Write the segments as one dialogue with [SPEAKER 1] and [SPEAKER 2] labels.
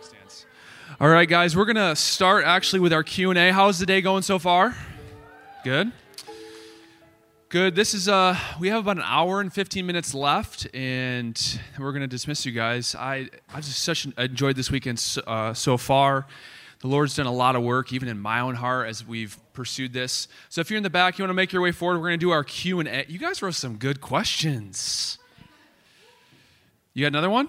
[SPEAKER 1] mic stands. All right, guys, we're gonna start actually with our Q and A. How's the day going so far? Good. Good. This is uh, we have about an hour and 15 minutes left, and we're gonna dismiss you guys. I I just such enjoyed this weekend so, uh, so far. The Lord's done a lot of work, even in my own heart, as we've pursued this. So if you're in the back, you want to make your way forward. We're gonna do our Q and A. You guys wrote some good questions. You got another one?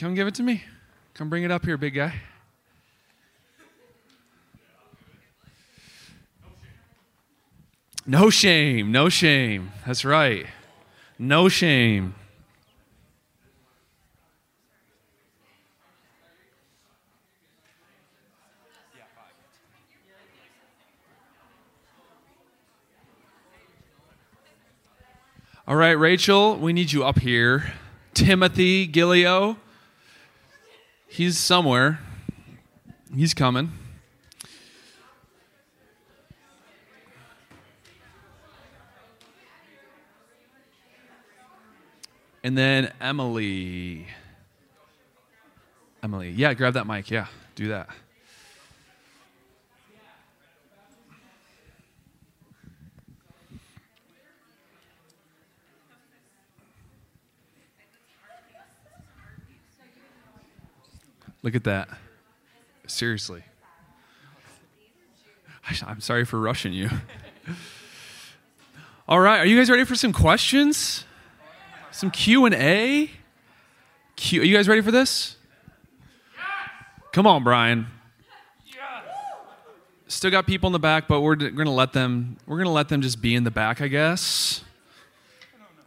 [SPEAKER 1] Come give it to me. Come bring it up here, big guy. No shame, no shame. That's right. No shame. All right, Rachel, we need you up here. Timothy Gillio, he's somewhere. He's coming. And then Emily. Emily. Yeah, grab that mic. Yeah, do that. Look at that. Seriously. I'm sorry for rushing you. All right, are you guys ready for some questions? Some Q and A? Q, are you guys ready for this? Come on, Brian. Still got people in the back, but we're, we're gonna let them. We're gonna let them just be in the back, I guess.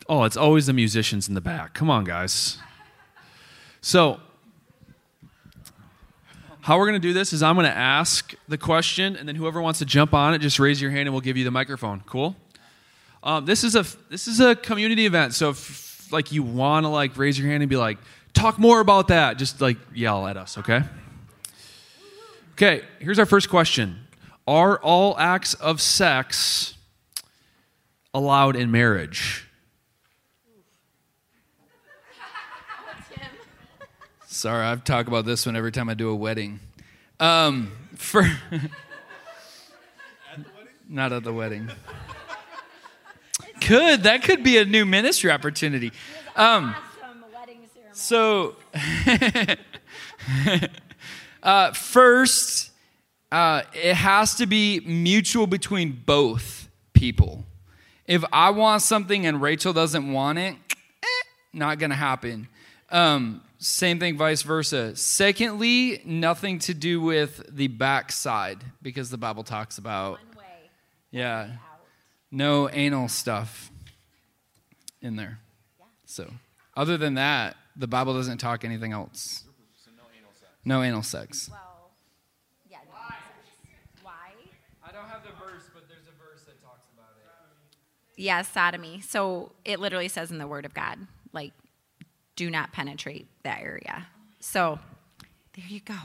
[SPEAKER 1] Oh, it's always the musicians in the back. Come on, guys. So, how we're going to do this is I'm going to ask the question, and then whoever wants to jump on it, just raise your hand, and we'll give you the microphone. Cool. Um, this is a this is a community event, so if like you want to like raise your hand and be like, talk more about that, just like yell at us, okay? Okay. Here's our first question: Are all acts of sex allowed in marriage?
[SPEAKER 2] Sorry, I've talked about this one every time I do a wedding. Um, for not at the wedding. Could that could be a new ministry opportunity? Um, so, uh, first, uh, it has to be mutual between both people. If I want something and Rachel doesn't want it, eh, not gonna happen. Um, same thing, vice versa. Secondly, nothing to do with the backside because the Bible talks about. Yeah. No anal stuff in there. So, other than that, the Bible doesn't talk anything else. No anal sex.
[SPEAKER 3] Well, yeah. Why? Why?
[SPEAKER 2] I don't have the verse, but there's a verse that talks about it.
[SPEAKER 3] Yeah, sodomy. So it literally says in the Word of God, like, do not penetrate that area. So there you go.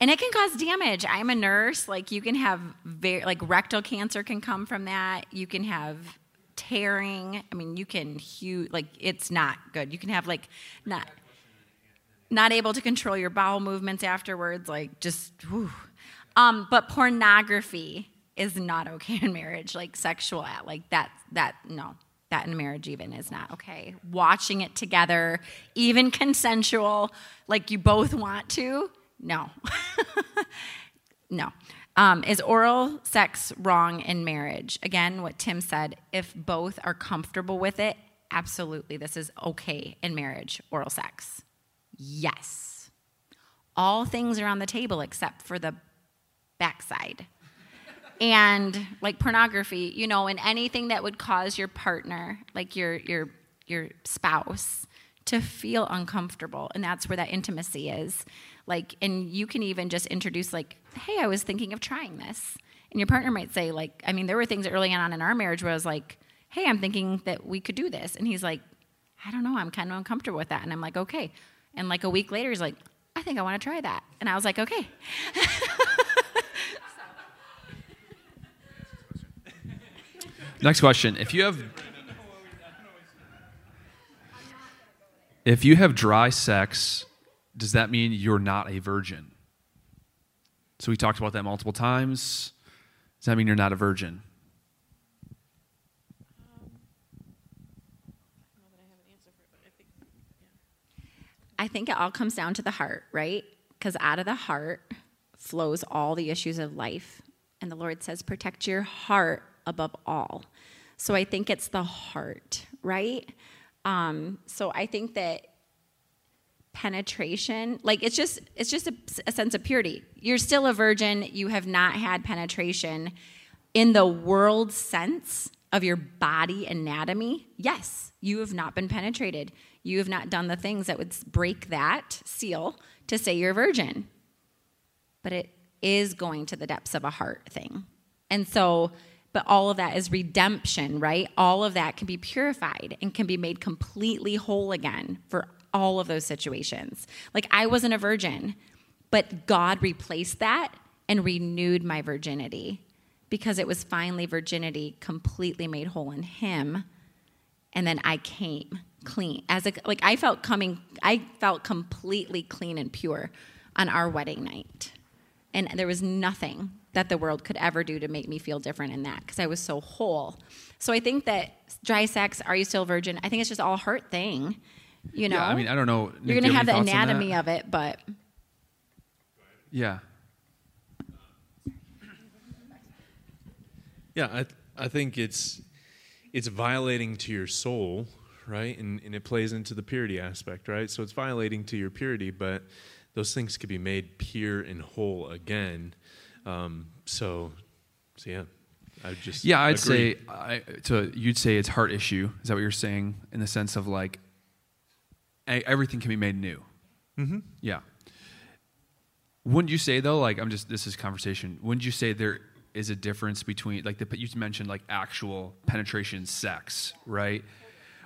[SPEAKER 3] And it can cause damage. I'm a nurse. Like you can have very like rectal cancer can come from that. You can have tearing. I mean, you can huge like it's not good. You can have like not not able to control your bowel movements afterwards. Like just whew. Um, but pornography is not okay in marriage. Like sexual like that that no that in marriage even is not okay. Watching it together, even consensual, like you both want to, no. no. Um, is oral sex wrong in marriage? Again, what Tim said, if both are comfortable with it, absolutely, this is okay in marriage, oral sex. Yes. All things are on the table except for the backside and like pornography, you know, and anything that would cause your partner, like your your your spouse, to feel uncomfortable, and that's where that intimacy is. Like, and you can even just introduce like, "Hey, I was thinking of trying this," and your partner might say, like, I mean, there were things early on in our marriage where I was like, "Hey, I'm thinking that we could do this," and he's like, "I don't know, I'm kind of uncomfortable with that," and I'm like, "Okay," and like a week later, he's like, "I think I want to try that," and I was like, "Okay."
[SPEAKER 1] Next question. If you have if you have dry sex does that mean you're not a virgin? So we talked about that multiple times. Does that mean you're not a virgin?
[SPEAKER 3] I think it all comes down to the heart, right? Because out of the heart flows all the issues of life. And the Lord says, protect your heart above all. So I think it's the heart, right? Um, so I think that penetration like it's just it's just a, a, sense of purity. You're still a virgin. You have not had penetration in the world sense of your body anatomy. Yes you have not been penetrated. You have not done the things that would break that seal to say you're a virgin. But it is going to the depths of a heart thing. And so but all of that is redemption right all of that can be purified and can be made completely whole again for all of those situations. Like I wasn't a virgin, but God replaced that and renewed my virginity because it was finally virginity completely made whole in him and then I came clean as a like I felt coming I felt completely clean and pure on our wedding night. And there was nothing that the world could ever do to make me feel different in that because I was so whole. So I think that dry sex, are you still a virgin? I think it's just all hurt thing. You know,
[SPEAKER 1] yeah, I mean, I don't know.
[SPEAKER 3] Nick, You're going to have the anatomy of it, but
[SPEAKER 1] yeah.
[SPEAKER 4] Yeah, I, I think it's it's violating to your soul, right? And, and it plays into the purity aspect, right? So it's violating to your purity, but those things could be made pure and whole again. Um, so, so yeah, I just
[SPEAKER 1] yeah, I'd
[SPEAKER 4] agree.
[SPEAKER 1] say I, so. You'd say it's heart issue. Is that what you're saying? In the sense of like everything can be made new.
[SPEAKER 4] Mm-hmm.
[SPEAKER 1] Yeah. Wouldn't you say though, like I'm just this is conversation. Wouldn't you say there is a difference between like the you mentioned like actual penetration sex, right?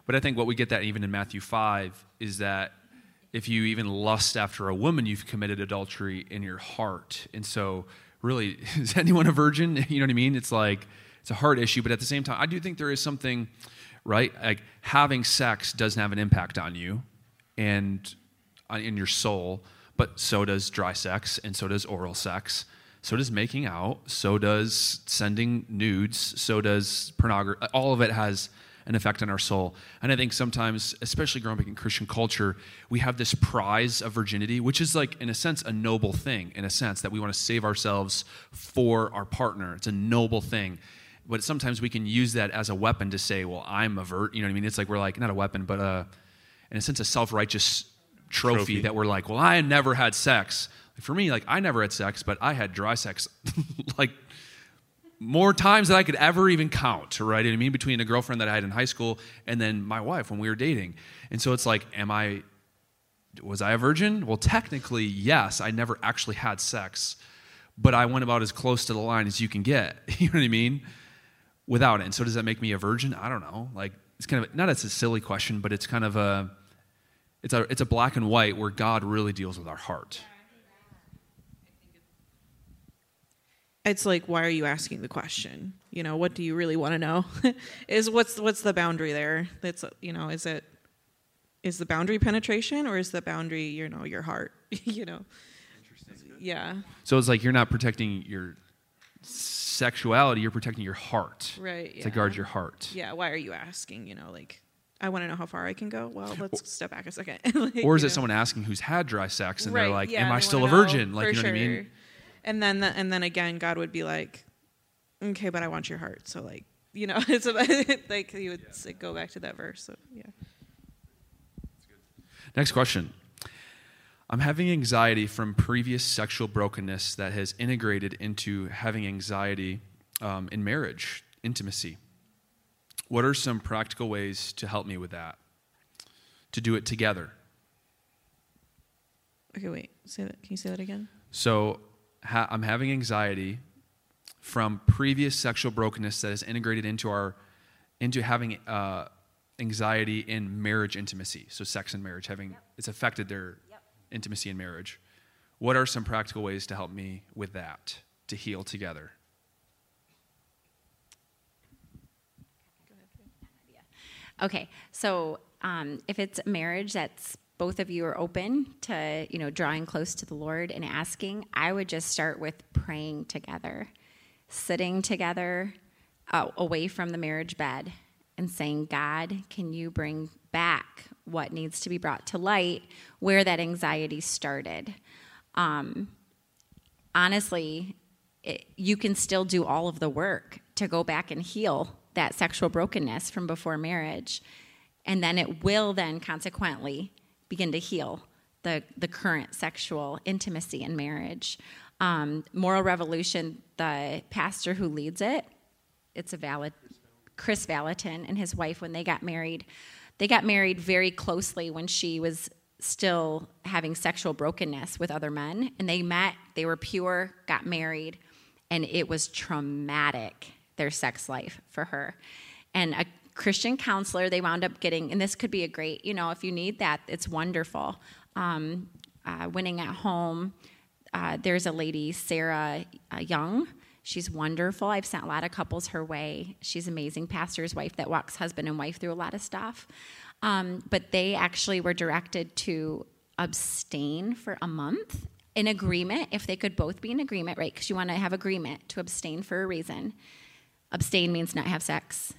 [SPEAKER 1] But I think what we get that even in Matthew five is that if you even lust after a woman, you've committed adultery in your heart. And so, really, is anyone a virgin? You know what I mean? It's like it's a hard issue, but at the same time, I do think there is something, right? Like having sex doesn't have an impact on you, and in your soul, but so does dry sex, and so does oral sex, so does making out, so does sending nudes, so does pornography. All of it has an effect on our soul. And I think sometimes, especially growing up in Christian culture, we have this prize of virginity, which is like, in a sense, a noble thing, in a sense, that we want to save ourselves for our partner. It's a noble thing. But sometimes we can use that as a weapon to say, well, I'm a vert. You know what I mean? It's like we're like, not a weapon, but a in a sense, a self righteous trophy, trophy, that we're like, well, I never had sex. For me, like, I never had sex, but I had dry sex like more times than I could ever even count, right? I mean, between a girlfriend that I had in high school and then my wife when we were dating. And so it's like, am I, was I a virgin? Well, technically, yes. I never actually had sex, but I went about as close to the line as you can get. you know what I mean? Without it. And so does that make me a virgin? I don't know. Like, it's kind of not it's a silly question, but it's kind of a it's a it's a black and white where God really deals with our heart.
[SPEAKER 5] It's like, why are you asking the question? You know, what do you really want to know? is what's what's the boundary there? That's you know, is it is the boundary penetration or is the boundary you know your heart? you know, yeah.
[SPEAKER 1] So it's like you're not protecting your sexuality, you're protecting your heart.
[SPEAKER 5] Right. Yeah.
[SPEAKER 1] To guard your heart.
[SPEAKER 5] Yeah. Why are you asking? You know, like, I want to know how far I can go. Well, let's or, step back a second.
[SPEAKER 1] like, or is it know? someone asking who's had dry sex and right, they're like, yeah, "Am I still a virgin?" Like, you know sure. what I mean?
[SPEAKER 5] And then, the, and then again, God would be like, "Okay, but I want your heart." So, like, you know, it's about, like he would yeah. go back to that verse. So, yeah.
[SPEAKER 1] Next question. I'm having anxiety from previous sexual brokenness that has integrated into having anxiety um, in marriage, intimacy. What are some practical ways to help me with that? To do it together?
[SPEAKER 5] Okay, wait. Say that. Can you say that again?
[SPEAKER 1] So, ha- I'm having anxiety from previous sexual brokenness that is integrated into our into having uh, anxiety in marriage intimacy. So, sex and marriage having yep. it's affected their intimacy in marriage. What are some practical ways to help me with that, to heal together?
[SPEAKER 3] Okay, so um, if it's marriage that's both of you are open to, you know, drawing close to the Lord and asking, I would just start with praying together, sitting together uh, away from the marriage bed and saying, God, can you bring back what needs to be brought to light where that anxiety started? Um, honestly, it, you can still do all of the work to go back and heal that sexual brokenness from before marriage. And then it will then consequently begin to heal the, the current sexual intimacy in marriage. Um, Moral Revolution, the pastor who leads it, it's a valid Kris Vallotton and his wife when they got married. They got married very closely when she was still having sexual brokenness with other men. And they met, they were pure, got married, and it was traumatic, their sex life for her. And a Christian counselor, they wound up getting, and this could be a great, you know, if you need that, it's wonderful. Um, uh, winning at home, uh, there's a lady, Sarah uh, Young. She's wonderful. I've sent a lot of couples her way. She's amazing pastor's wife that walks husband and wife through a lot of stuff. Um, but they actually were directed to abstain for a month in agreement, if they could both be in agreement, right? Because you want to have agreement to abstain for a reason. Abstain means not have sex.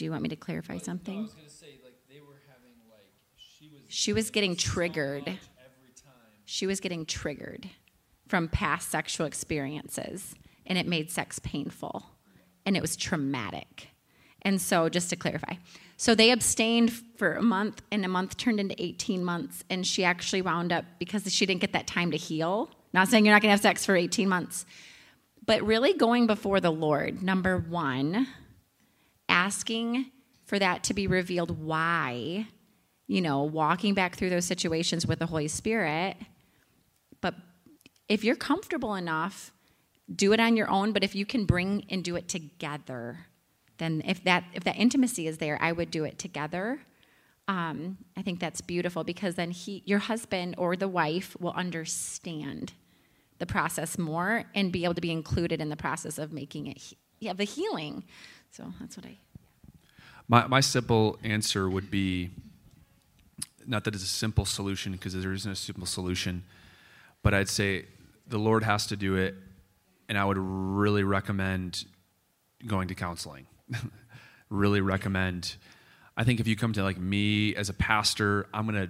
[SPEAKER 3] Do you want me to clarify something?
[SPEAKER 2] I was say like they were having like she was
[SPEAKER 3] She was getting
[SPEAKER 2] so
[SPEAKER 3] triggered.
[SPEAKER 2] much every time.
[SPEAKER 3] She was getting triggered from past sexual experiences, and it made sex painful, and it was traumatic. And so, just to clarify, so they abstained for a month, and a month turned into 18 months, and she actually wound up because she didn't get that time to heal. Not saying you're not gonna have sex for 18 months, but really going before the Lord, number one, asking for that to be revealed why, you know, walking back through those situations with the Holy Spirit. But if you're comfortable enough, do it on your own, but if you can bring and do it together, then if that if that intimacy is there, I would do it together. Um, I think that's beautiful because then he, your husband or the wife, will understand the process more and be able to be included in the process of making it yeah, the healing. So that's what I.
[SPEAKER 1] My, my simple answer would be not that it's a simple solution because there isn't a simple solution, but I'd say the Lord has to do it, and I would really recommend going to counseling. really recommend. I think if you come to like me as a pastor, I'm gonna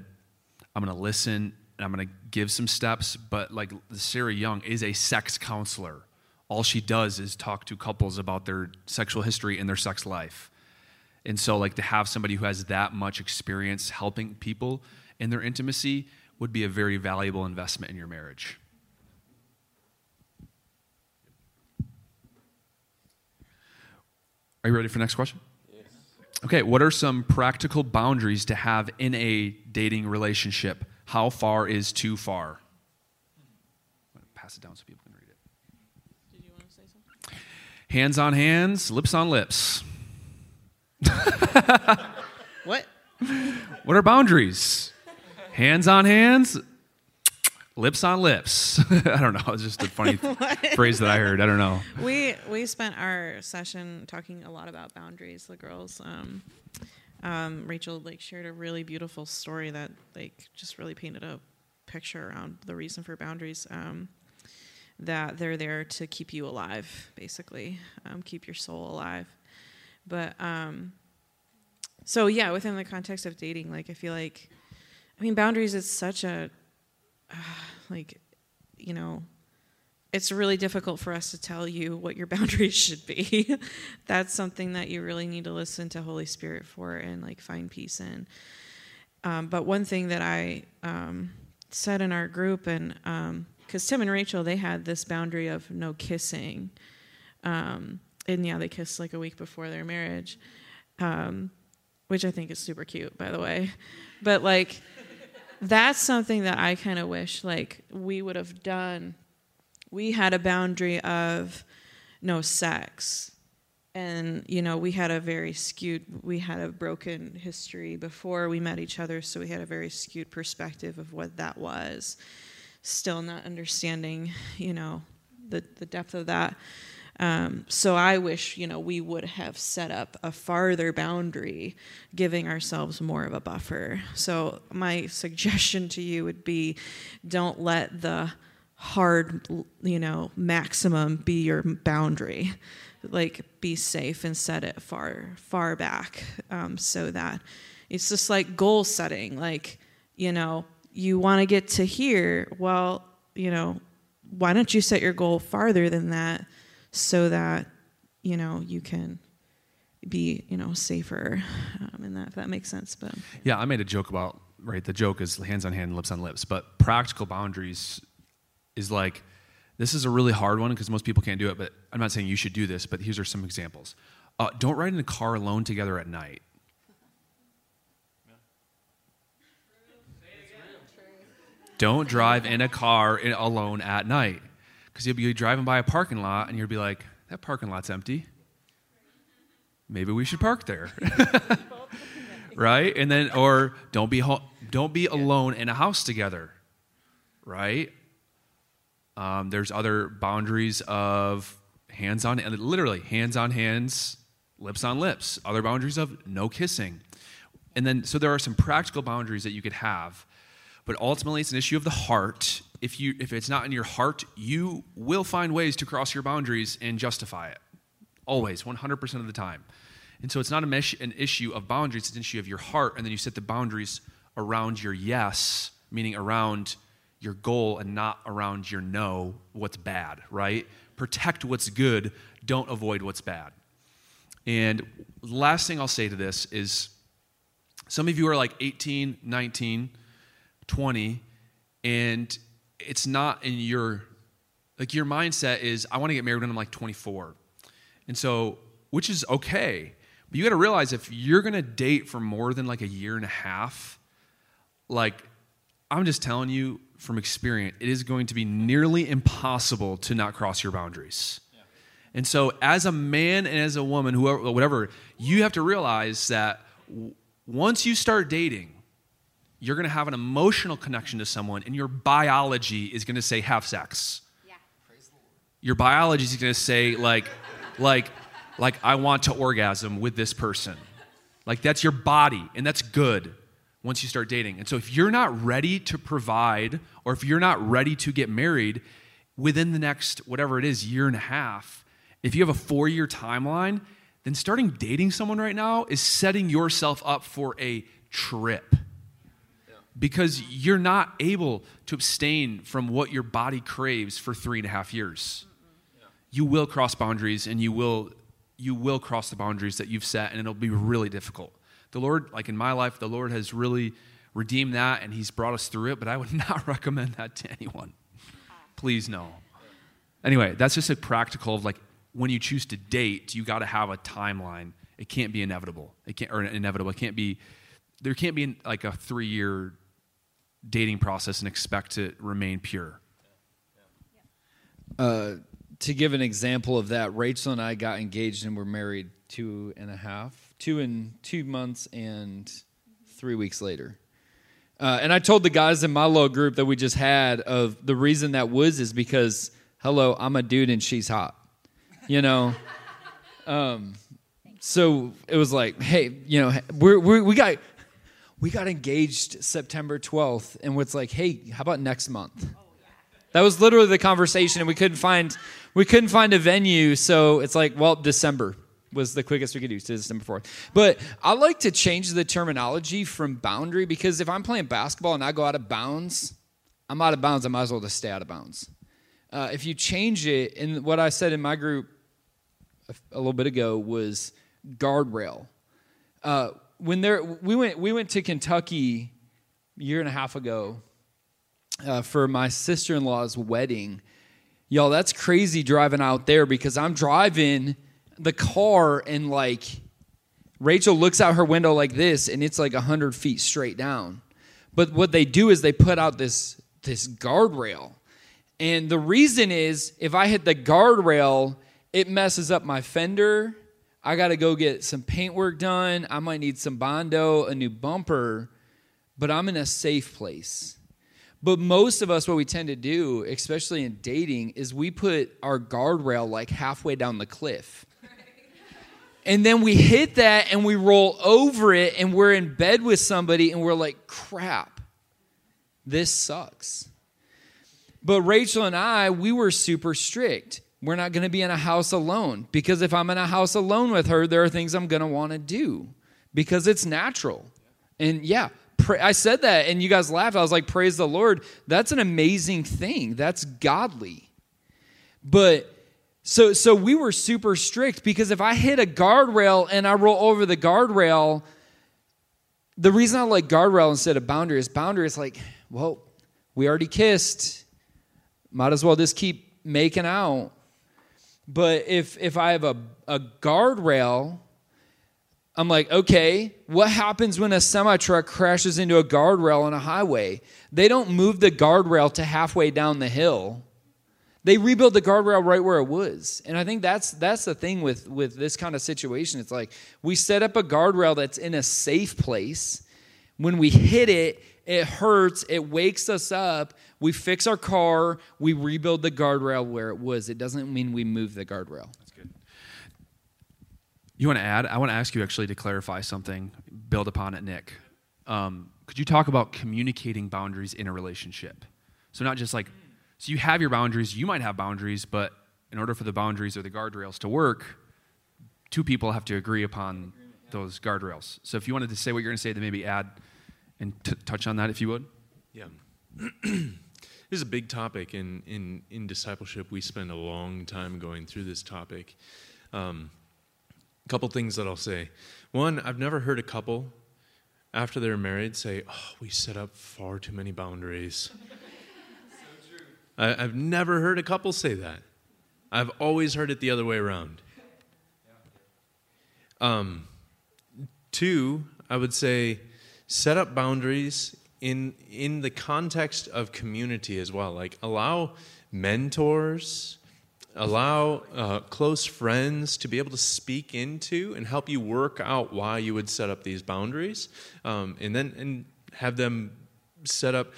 [SPEAKER 1] I'm gonna listen and I'm gonna give some steps. But like Sarah Young is a sex counselor. All she does is talk to couples about their sexual history and their sex life. And so, like, to have somebody who has that much experience helping people in their intimacy would be a very valuable investment in your marriage. Are you ready for the next question? Yes. Okay, what are some practical boundaries to have in a dating relationship? How far is too far? Pass it down so people can read it.
[SPEAKER 5] Did you want to say something?
[SPEAKER 1] Hands on hands, lips on lips.
[SPEAKER 5] What?
[SPEAKER 1] What are boundaries? Hands on hands, lips on lips. I don't know. It's just a funny phrase that I heard. I don't know.
[SPEAKER 5] we we spent our session talking a lot about boundaries. The girls, um, um, Rachel, like shared a really beautiful story that like just really painted a picture around the reason for boundaries. Um, that they're there to keep you alive, basically, um, keep your soul alive. But um, so yeah, within the context of dating, like I feel like, I mean, boundaries is such a uh, like, you know, it's really difficult for us to tell you what your boundaries should be. That's something that you really need to listen to Holy Spirit for and like find peace in. Um, but one thing that I um, said in our group, and because Tim and Rachel, they had this boundary of no kissing. Um, and yeah, they kissed like a week before their marriage, um, which I think is super cute, by the way. But like, that's something that I kind of wish like we would have done. We had a boundary of no sex. And you know, we had a very skewed we had a broken history before we met each other, so we had a very skewed perspective of what that was. Still not understanding, you know, the the depth of that. Um, so I wish, you know, we would have set up a farther boundary, giving ourselves more of a buffer. So my suggestion to you would be don't let the hard, you know, maximum be your boundary. Like be safe and set it far, far back um, so that it's just like goal setting. Like, you know, you want to get to here. Well, you know, why don't you set your goal farther than that so that, you know, you can be, you know, safer um, in that, if that makes sense. But
[SPEAKER 1] Yeah, I made a joke about right. The joke is hands on hand, lips on lips. But practical boundaries is like this is a really hard one because most people can't do it. But I'm not saying you should do this. But here's are some examples. Uh, don't ride in a car alone together at night. Don't drive in a car in, alone at night because you'll be driving by a parking lot and you'll be like, that parking lot's empty. Maybe we should park there. right? And then, or don't be ho- don't be alone in a house together, right? Um, there's other boundaries of hands on, literally hands on hands, lips on lips. Other boundaries of no kissing, and then so there are some practical boundaries that you could have, but ultimately it's an issue of the heart. If you if it's not in your heart, you will find ways to cross your boundaries and justify it. Always, 100% of the time. And so it's not mesh, an issue of boundaries, it's an issue of your heart. And then you set the boundaries around your yes, meaning around your goal and not around your no, what's bad, right? Protect what's good, don't avoid what's bad. And last thing I'll say to this is some of you are like 18, 19, 20, and it's not in your, like your mindset is, I want to get married when I'm like 24. And so, which is okay. But you got to realize if you're going to date for more than like a year and a half, like I'm just telling you from experience, it is going to be nearly impossible to not cross your boundaries. Yeah. And so, as a man and as a woman, whoever, whatever, you have to realize that w- once you start dating, you're going to have an emotional connection to someone, and your biology is going to say have sex. Yeah. Your biology is going to say like like like I want to orgasm with this person. Like that's your body and that's good once you start dating. And so if you're not ready to provide or if you're not ready to get married within the next whatever it is year and a half, if you have a 4-year timeline, then starting dating someone right now is setting yourself up for a trip because you're not able to abstain from what your body craves for three and a half years. You will cross boundaries and you will you will cross the boundaries that you've set and it'll be really difficult. The lord like in my life the lord has really redeemed that and he's brought us through it but i would not recommend that to anyone. Please no. Anyway that's just a practical of like when you choose to date you got to have a timeline. It can't be inevitable. It can't or inevitable. It can't be there can't be like a three year dating process and expect to remain pure
[SPEAKER 2] uh, to give an example of that, Rachel and I got engaged and were married two and a half, two and two months and three weeks later. Uh, and I told the guys in my little group that we just had of the reason that was is because hello, I'm a dude and she's hot, you know. um, so it was like, hey, you know, we're, we got we got engaged September 12th, and what's like, hey, how about next month? That was literally the conversation, and we couldn't find we couldn't find a venue, so it's like, well, December was the quickest we could do, to December 4th. But I like to change the terminology from boundary because if I'm playing basketball and I go out of bounds, I'm out of bounds. I might as well just stay out of bounds. Uh, if you change it, and what I said in my group a, a little bit ago was guardrail. Uh, when there, we went we went to Kentucky a year and a half ago uh, for my sister in law's wedding Y'all, that's crazy driving out there because I'm driving the car and like Rachel looks out her window like this and it's like 100 feet straight down. But what they do is they put out this, this guardrail. And the reason is if I hit the guardrail, it messes up my fender. I got to go get some paint work done. I might need some Bondo, a new bumper, but I'm in a safe place. But most of us, what we tend to do, especially in dating, is we put our guardrail like halfway down the cliff. And then we hit that and we roll over it and we're in bed with somebody and we're like, crap, this sucks. But Rachel and I, we were super strict. We're not going to be in a house alone because if I'm in a house alone with her, there are things I'm going to want to do because it's natural. And yeah, I said that and you guys laughed. I was like, praise the Lord. That's an amazing thing. That's godly. But so so we were super strict because if I hit a guardrail and I roll over the guardrail, the reason I like guardrail instead of boundary is boundary is like, well, we already kissed. Might as well just keep making out. But if if I have a, a guardrail, I'm like, okay, what happens when a semi truck crashes into a guardrail on a highway? They don't move the guardrail to halfway down the hill. They rebuild the guardrail right where it was. And I think that's that's the thing with with this kind of situation. It's like we set up a guardrail that's in a safe place. When we hit it, it hurts, it wakes us up. We fix our car, we rebuild the guardrail where it was. It doesn't mean we move the guardrail.
[SPEAKER 1] That's good. You want to add? I want to ask you actually to clarify something, build upon it, Nick. Um, could you talk about communicating boundaries in a relationship? So, not just like, so you have your boundaries, you might have boundaries, but in order for the boundaries or the guardrails to work, two people have to agree upon those guardrails. So, if you wanted to say what you're going to say, then maybe add and t- touch on that if you would.
[SPEAKER 4] Yeah. this is a big topic in, in, in discipleship. We spend a long time going through this topic. Um, a couple things that I'll say. One, I've never heard a couple after they're married say, Oh, we set up far too many boundaries. so I, I've never heard a couple say that. I've always heard it the other way around. Um, two, I would say, set up boundaries in in the context of community as well like allow mentors allow uh, close friends to be able to speak into and help you work out why you would set up these boundaries um, and then and have them set up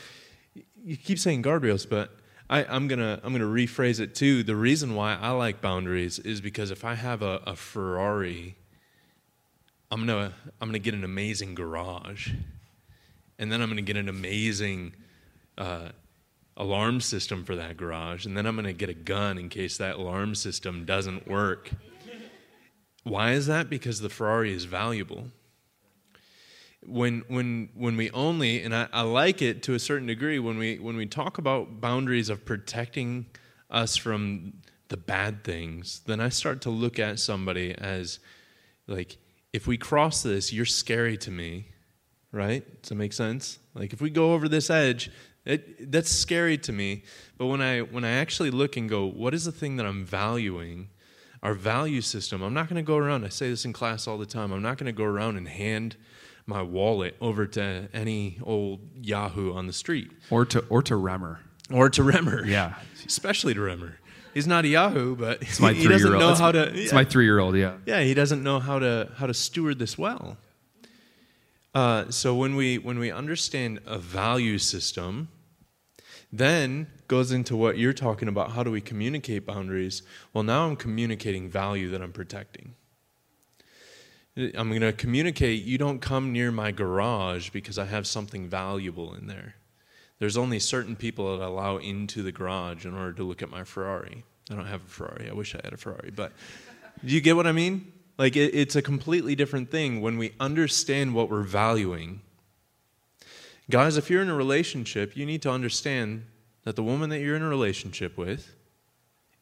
[SPEAKER 4] you keep saying guardrails but I, am gonna I'm gonna rephrase it too. The reason why I like boundaries is because if I have a, a Ferrari I'm gonna I'm gonna get an amazing garage, and then I'm gonna get an amazing uh, alarm system for that garage, and then I'm gonna get a gun in case that alarm system doesn't work. Why is that? Because the Ferrari is valuable. When when when we only and I, I like it to a certain degree when we when we talk about boundaries of protecting us from the bad things, then I start to look at somebody as like if we cross this, you're scary to me, right? Does that make sense? Like if we go over this edge, it, that's scary to me. But when I when I actually look and go, what is the thing that I'm valuing? Our value system. I'm not going to go around. I say this in class all the time. I'm not going to go around and hand my wallet over to any old Yahoo on the street,
[SPEAKER 1] or to or to Remmer,
[SPEAKER 4] or to Remmer.
[SPEAKER 1] Yeah,
[SPEAKER 4] especially to Remmer he's not a Yahoo, but
[SPEAKER 1] it's my
[SPEAKER 4] he doesn't know
[SPEAKER 1] it's,
[SPEAKER 4] how to.
[SPEAKER 1] It's yeah. my three-year-old. Yeah.
[SPEAKER 4] Yeah, he doesn't know how to how to steward this well. Uh, so when we when we understand a value system, then goes into what you're talking about. How do we communicate boundaries? Well, now I'm communicating value that I'm protecting. I'm going to communicate. You don't come near my garage because I have something valuable in there. There's only certain people that I allow into the garage in order to look at my Ferrari. I don't have a Ferrari. I wish I had a Ferrari, but do you get what I mean? Like it, it's a completely different thing when we understand what we're valuing. Guys, if you're in a relationship, you need to understand that the woman that you're in a relationship with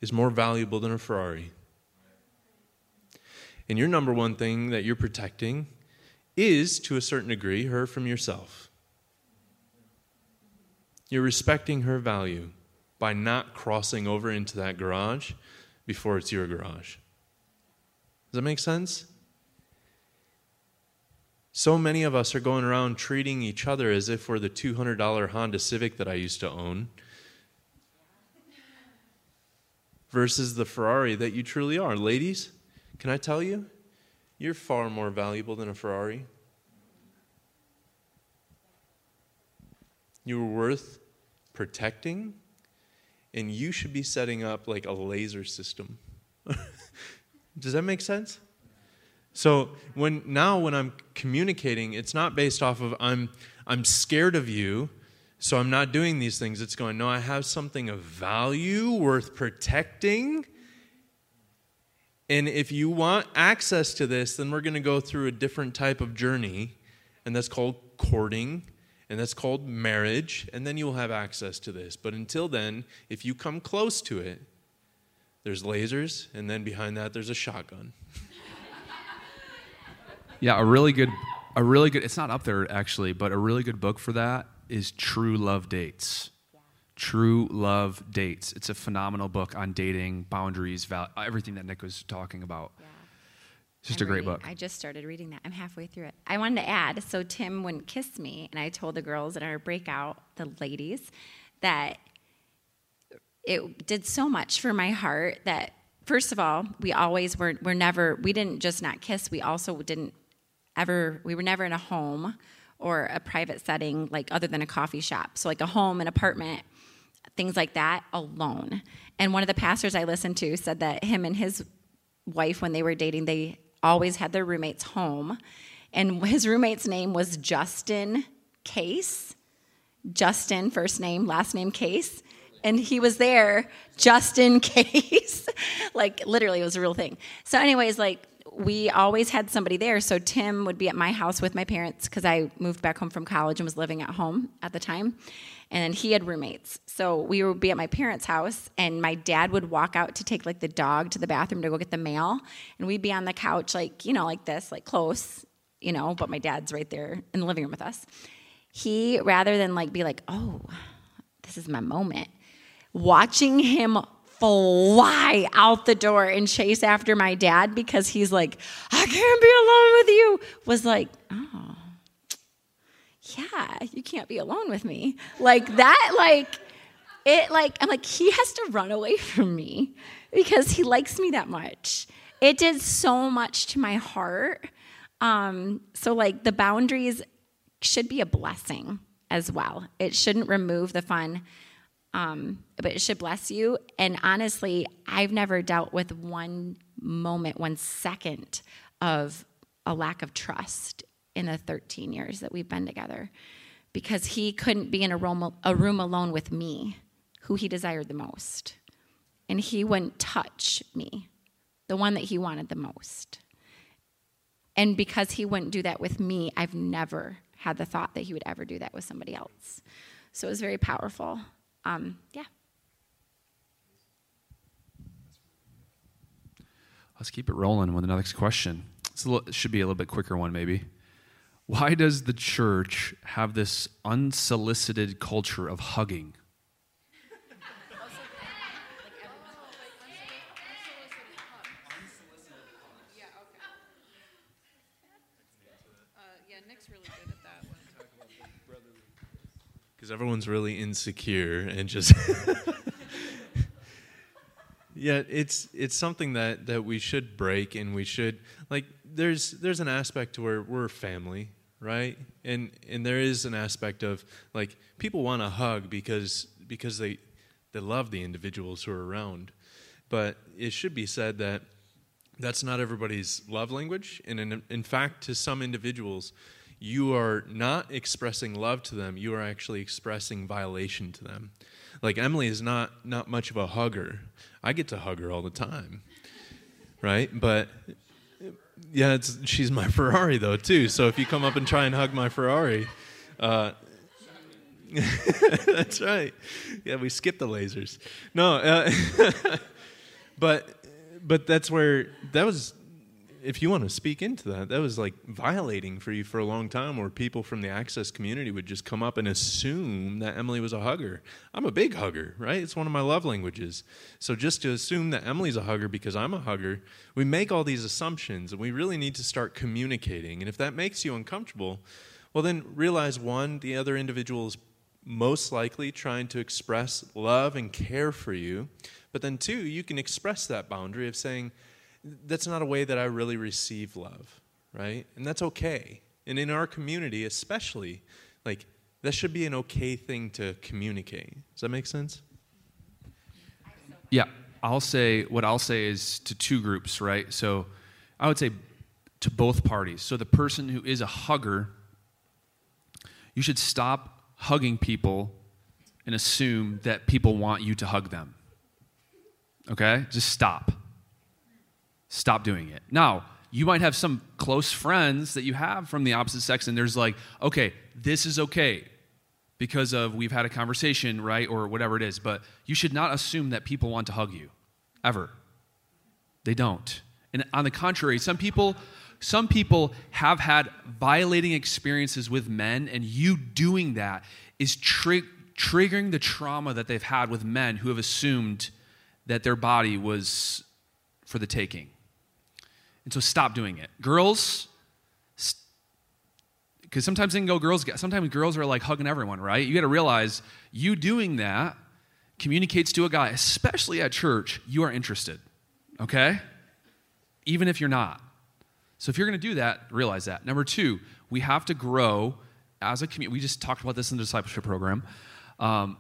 [SPEAKER 4] is more valuable than a Ferrari. And your number one thing that you're protecting is, to a certain degree, her from yourself. You're respecting her value by not crossing over into that garage before it's your garage. Does that make sense? So many of us are going around treating each other as if we're the $200 Honda Civic that I used to own versus the Ferrari that you truly are. Ladies, can I tell you? You're far more valuable than a Ferrari. You were worth protecting, and you should be setting up like a laser system. Does that make sense? So when now when I'm communicating, it's not based off of I'm I'm scared of you, so I'm not doing these things. It's going, no, I have something of value worth protecting. And if you want access to this, then we're going to go through a different type of journey, and that's called courting, and that's called marriage, and then you'll have access to this. But until then, if you come close to it, there's lasers, and then behind that, there's a shotgun.
[SPEAKER 1] Yeah, a really good, a really good. It's not up there actually, but a really good book for that is True Love Dates. True Love Dates. It's a phenomenal book on dating, boundaries, val- everything that Nick was talking about. It's just
[SPEAKER 3] I'm
[SPEAKER 1] a great
[SPEAKER 3] reading-
[SPEAKER 1] book.
[SPEAKER 3] I just started reading that. I'm halfway through it. I wanted to add so Tim wouldn't kiss me, and I told the girls at our breakout, the ladies, that it did so much for my heart that first of all, we always were we're never we didn't just not kiss, we also didn't ever we were never in a home or a private setting like other than a coffee shop. So like a home, an apartment, things like that alone. And one of the pastors I listened to said that him and his wife when they were dating, they always had their roommates home. And his roommate's name was Justin Case. Justin, first name, last name Case. And he was there just in case. like literally, it was a real thing. So, anyways, like we always had somebody there. So Tim would be at my house with my parents because I moved back home from college and was living at home at the time. And he had roommates. So we would be at my parents' house, and my dad would walk out to take like the dog to the bathroom to go get the mail. And we'd be on the couch, like, you know, like this, like close, you know, but my dad's right there in the living room with us. He, rather than like be like, oh, this is my moment, watching him fly out the door and chase after my dad because he's like, I can't be alone with you, was like, oh, yeah, you can't be alone with me. Like that, like, it, like, I'm like, he has to run away from me because he likes me that much. It did so much to my heart. Um, so, like, the boundaries should be a blessing as well. It shouldn't remove the fun um, but it should bless you. And honestly, I've never dealt with one moment, one second of a lack of trust in the 13 years that we've been together because he couldn't be in a room, a room alone with me, who he desired the most. And he wouldn't touch me, the one that he wanted the most. And because he wouldn't do that with me, I've never had the thought that he would ever do that with somebody else. So it was very powerful um, yeah.
[SPEAKER 1] Let's keep it rolling with the next question. Little, should be a little bit quicker one, maybe. Why does the church have this unsolicited culture of hugging?
[SPEAKER 5] yeah, Nick's really good at that one.
[SPEAKER 4] Because everyone's really insecure and just. yeah, it's it's something that that we should break, and we should like. There's there's an aspect to where we're family, right? And and there is an aspect of like people want to hug because because they they love the individuals who are around, but it should be said that that's not everybody's love language, and in in fact, to some individuals you are not expressing love to them you are actually expressing violation to them. Like emily is not not much of a hugger. I get to hug her all the time right? But yeah she's my ferrari though too. So if you come up and try and hug my ferrari uh, that's right. Yeah we skip the lasers. No uh, but but that's where that was if you want to speak into that, that was like violating for you for a long time, where people from the access community would just come up and assume that Emily was a hugger. I'm a big hugger, right? It's one of my love languages. So just to assume that Emily's a hugger because I'm a hugger, we make all these assumptions, and we really need to start communicating. And if that makes you uncomfortable, well, then realize one, the other individual is most likely trying to express love and care for you. But then, two, you can express that boundary of saying, that's not a way that I really receive love, right? And that's okay. And in our community, especially, like that should be an okay thing to communicate. Does that make sense?
[SPEAKER 1] Yeah, I'll say what I'll say is to two groups, right? So I would say to both parties. So the person who is a hugger, you should stop hugging people and assume that people want you to hug them. Okay? Just stop. Stop doing it. Now, you might have some close friends that you have from the opposite sex, and there's like, okay, this is okay because of we've had a conversation, right? Or whatever it is. But you should not assume that people want to hug you, ever. They don't. And on the contrary, some people some people have had violating experiences with men, and you doing that is tri- triggering the trauma that they've had with men who have assumed that their body was for the taking. And so stop doing it. Girls, because sometimes they can go girls, sometimes girls are like hugging everyone, right? You got to realize you doing that communicates to a guy, especially at church, you are interested, okay? Even if you're not. So if you're going to do that, realize that. Number two, we have to grow as a community. We just talked about this in the discipleship program. Um,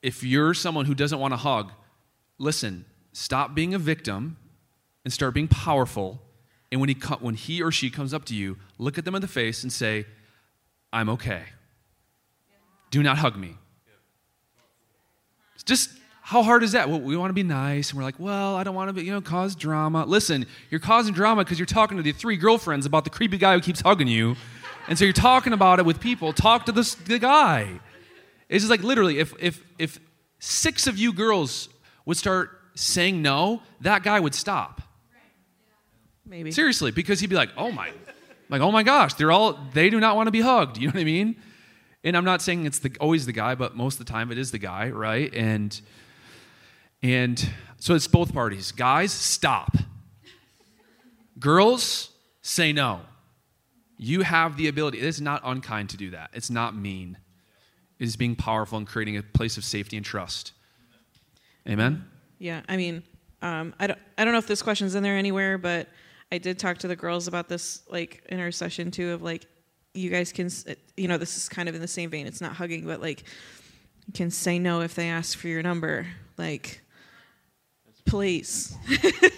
[SPEAKER 1] if you're someone who doesn't want to hug, listen, stop being a victim and start being powerful. And when he, when he or she comes up to you, look at them in the face and say, I'm okay. Do not hug me. It's just how hard is that? Well, we want to be nice, and we're like, well, I don't want to be, you know, cause drama. Listen, you're causing drama because you're talking to the three girlfriends about the creepy guy who keeps hugging you. And so you're talking about it with people. Talk to this, the guy. It's just like literally, if, if, if six of you girls would start saying no, that guy would stop.
[SPEAKER 5] Maybe.
[SPEAKER 1] Seriously, because he'd be like, oh my, like, oh my gosh, they're all, they do not want to be hugged. You know what I mean? And I'm not saying it's the, always the guy, but most of the time it is the guy, right? And, and so it's both parties. Guys, stop. Girls, say no. You have the ability. It is not unkind to do that. It's not mean. It is being powerful and creating a place of safety and trust. Amen?
[SPEAKER 5] Yeah, I mean, um, I, don't, I don't know if this question's in there anywhere, but I did talk to the girls about this, like, in our session too, of like, you guys can, you know, this is kind of in the same vein. It's not hugging, but like, you can say no if they ask for your number. Like, please.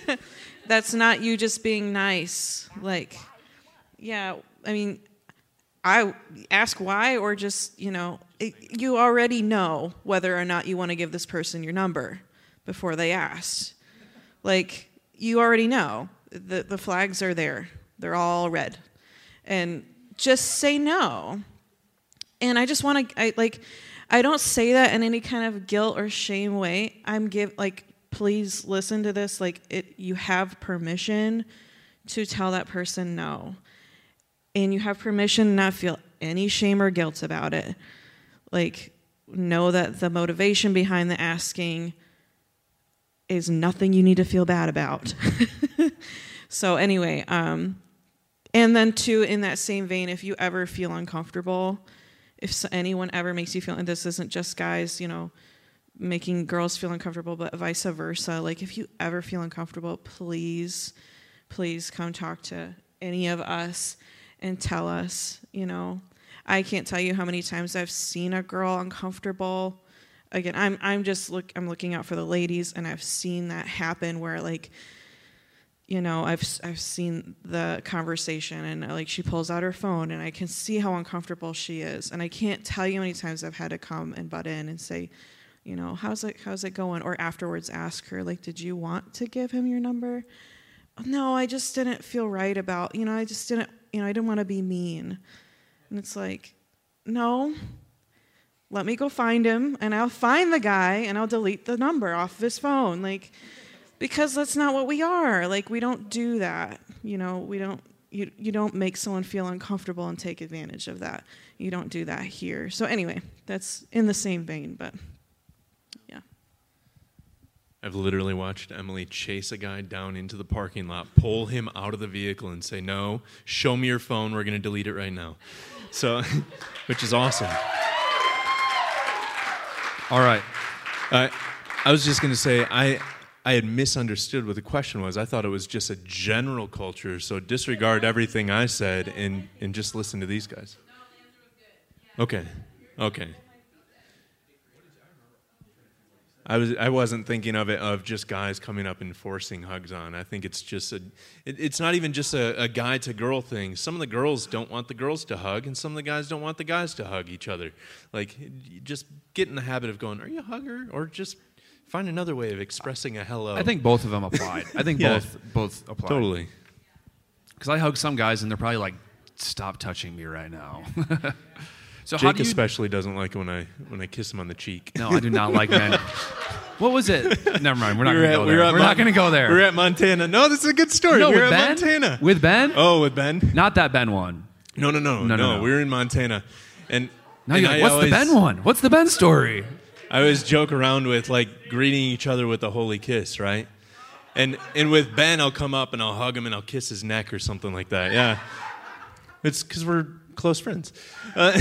[SPEAKER 5] That's not you just being nice. Like, yeah, I mean, I ask why or just, you know, it, you already know whether or not you want to give this person your number before they asked. Like, you already know. The, the flags are there, they're all red. And just say no. And I just want to, I like, I don't say that in any kind of guilt or shame way. I'm give like please listen to this like it you have permission to tell that person no and you have permission to not feel any shame or guilt about it like know that the motivation behind the asking is nothing you need to feel bad about so anyway um and then too in that same vein if you ever feel uncomfortable if anyone ever makes you feel and this isn't just guys you know making girls feel uncomfortable, but vice versa. Like, if you ever feel uncomfortable, please, please come talk to any of us and tell us. You know, I can't tell you how many times I've seen a girl uncomfortable. Again, I'm I'm just look I'm looking out for the ladies, and I've seen that happen where like, you know, I've I've seen the conversation, and like she pulls out her phone, and I can see how uncomfortable she is, and I can't tell you how many times I've had to come and butt in and say you know, how's it how's it going? Or afterwards ask her, like, did you want to give him your number? No, I just didn't feel right about, you know, I just didn't, you know, I didn't want to be mean. And it's like, no, let me go find him and I'll find the guy and I'll delete the number off of his phone. Like, because that's not what we are. Like, we don't do that. You know, we don't, you, you don't make someone feel uncomfortable and take advantage of that. You don't do that here. So, anyway, that's in the same vein, but. Yeah.
[SPEAKER 4] I've literally watched Emily chase a guy down into the parking lot, pull him out of the vehicle, and say, No, show me your phone. We're going to delete it right now. So, which is awesome.
[SPEAKER 1] All right.
[SPEAKER 4] Uh, I was just going to say, I, I had misunderstood what the question was. I thought it was just a general culture, so disregard everything I said and, and just listen to these guys. Okay. Okay. I was I wasn't thinking of it of just guys coming up and forcing hugs on. I think it's just a it, it's not even just a, a guy to girl thing. Some of the girls don't want the girls to hug, and some of the guys don't want the guys to hug each other. Like just get in the habit of going, "Are you a hugger?" or just find another way of expressing a hello.
[SPEAKER 1] I think both of them applied. I think
[SPEAKER 4] Yeah.
[SPEAKER 1] both both applied.
[SPEAKER 4] totally.
[SPEAKER 1] Because I hug some guys and they're probably like, "Stop touching me right now." so how
[SPEAKER 4] Jake
[SPEAKER 1] do you?
[SPEAKER 4] especially doesn't like when I when I kiss him on the cheek.
[SPEAKER 1] no, I do not like men. What was it? Never mind. We're not
[SPEAKER 4] We
[SPEAKER 1] going to go
[SPEAKER 4] we
[SPEAKER 1] there.
[SPEAKER 4] were Mon-
[SPEAKER 1] not going to go there.
[SPEAKER 4] We're at Montana. No, this is a good story.
[SPEAKER 1] no,
[SPEAKER 4] we were
[SPEAKER 1] with
[SPEAKER 4] at
[SPEAKER 1] Ben.
[SPEAKER 4] Montana.
[SPEAKER 1] With Ben?
[SPEAKER 4] oh, with Ben?
[SPEAKER 1] Not that Ben one.
[SPEAKER 4] No, no, no,
[SPEAKER 1] No,
[SPEAKER 4] no,
[SPEAKER 1] no, no.
[SPEAKER 4] We were in Montana, and
[SPEAKER 1] Now you're like, what's
[SPEAKER 4] always,
[SPEAKER 1] the Ben one? What's the Ben story?
[SPEAKER 4] I always joke around with like greeting each other with a holy kiss, right? And and with Ben, I'll come up and I'll hug him and I'll kiss his neck or something like that. Yeah, it's because we're close friends. Uh,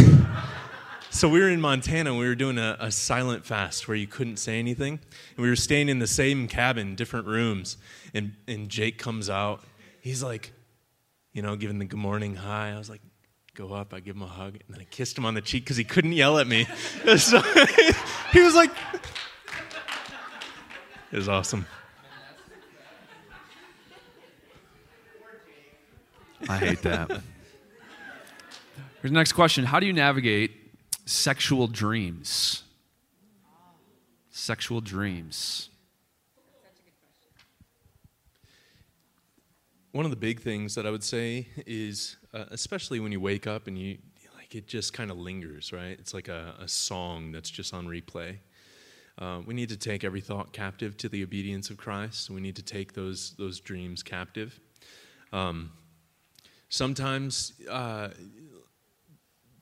[SPEAKER 4] so we were in Montana. and We were doing a, a silent fast where you couldn't say anything, and we were staying in the same cabin, different rooms. And and Jake comes out. He's like, you know, giving the good morning hi. I was like, go up. I give him a hug, and then I kissed him on the cheek because he couldn't yell at me. So he was like, it was awesome.
[SPEAKER 1] I hate that. Here's the next question How do you navigate sexual dreams? Sexual dreams.
[SPEAKER 4] One of the big things that I would say is, uh, especially when you wake up and you like, it just kind of lingers, right? It's like a, a song that's just on replay. Uh, we need to take every thought captive to the obedience of Christ. We need to take those those dreams captive. Um, sometimes uh,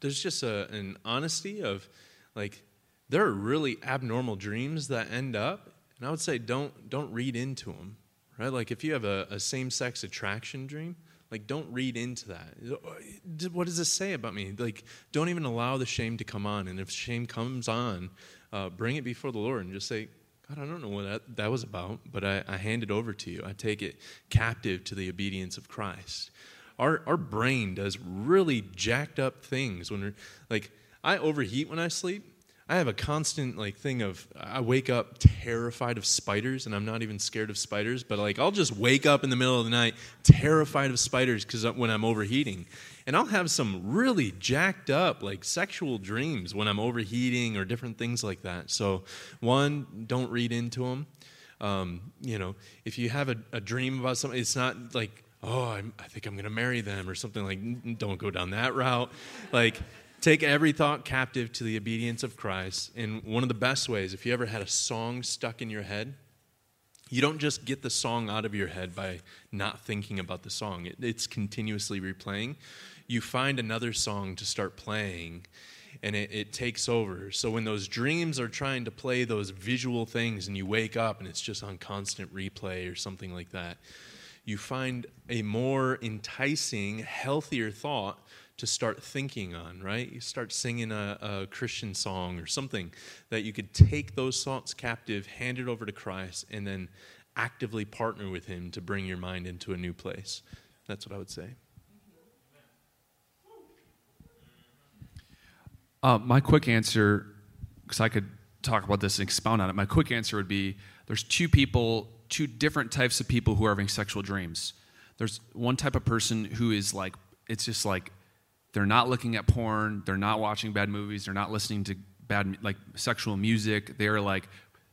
[SPEAKER 4] there's just a, an honesty of like there are really abnormal dreams that end up, and I would say don't don't read into them, right? Like if you have a, a same-sex attraction dream, like don't read into that. What does this say about me? Like don't even allow the shame to come on, and if shame comes on, uh, bring it before the Lord and just say. God, I don't know what that, that was about, but I, I hand it over to you. I take it captive to the obedience of Christ our our brain does really jacked up things when we're like I overheat when I sleep. I have a constant like thing of I wake up terrified of spiders and I'm not even scared of spiders, but like I'll just wake up in the middle of the night terrified of spiders cuz when I'm overheating. And I'll have some really jacked up like sexual dreams when I'm overheating or different things like that. So one, don't read into them. Um, you know, if you have a, a dream about something, it's not like oh, I'm, I think I'm going to marry them or something like, don't go down that route. Like, take every thought captive to the obedience of Christ. And one of the best ways, if you ever had a song stuck in your head, you don't just get the song out of your head by not thinking about the song, it, it's continuously replaying. You find another song to start playing. And it, it takes over. So when those dreams are trying to play those visual things and you wake up and it's just on constant replay or something like that, you find a more enticing, healthier thought to start thinking on, right? You start singing a, a, Christian song or something that you could take those thoughts captive, hand it over to Christ, and then actively partner with Him to bring your mind into a new place. That's what I would say.
[SPEAKER 1] Uh, my quick answer, because I could talk about this and expound on it, my quick answer would be there's two people, two different types of people who are having sexual dreams. There's one type of person who is like, it's just like they're not looking at porn, they're not watching bad movies, they're not listening to bad like sexual music. They're like,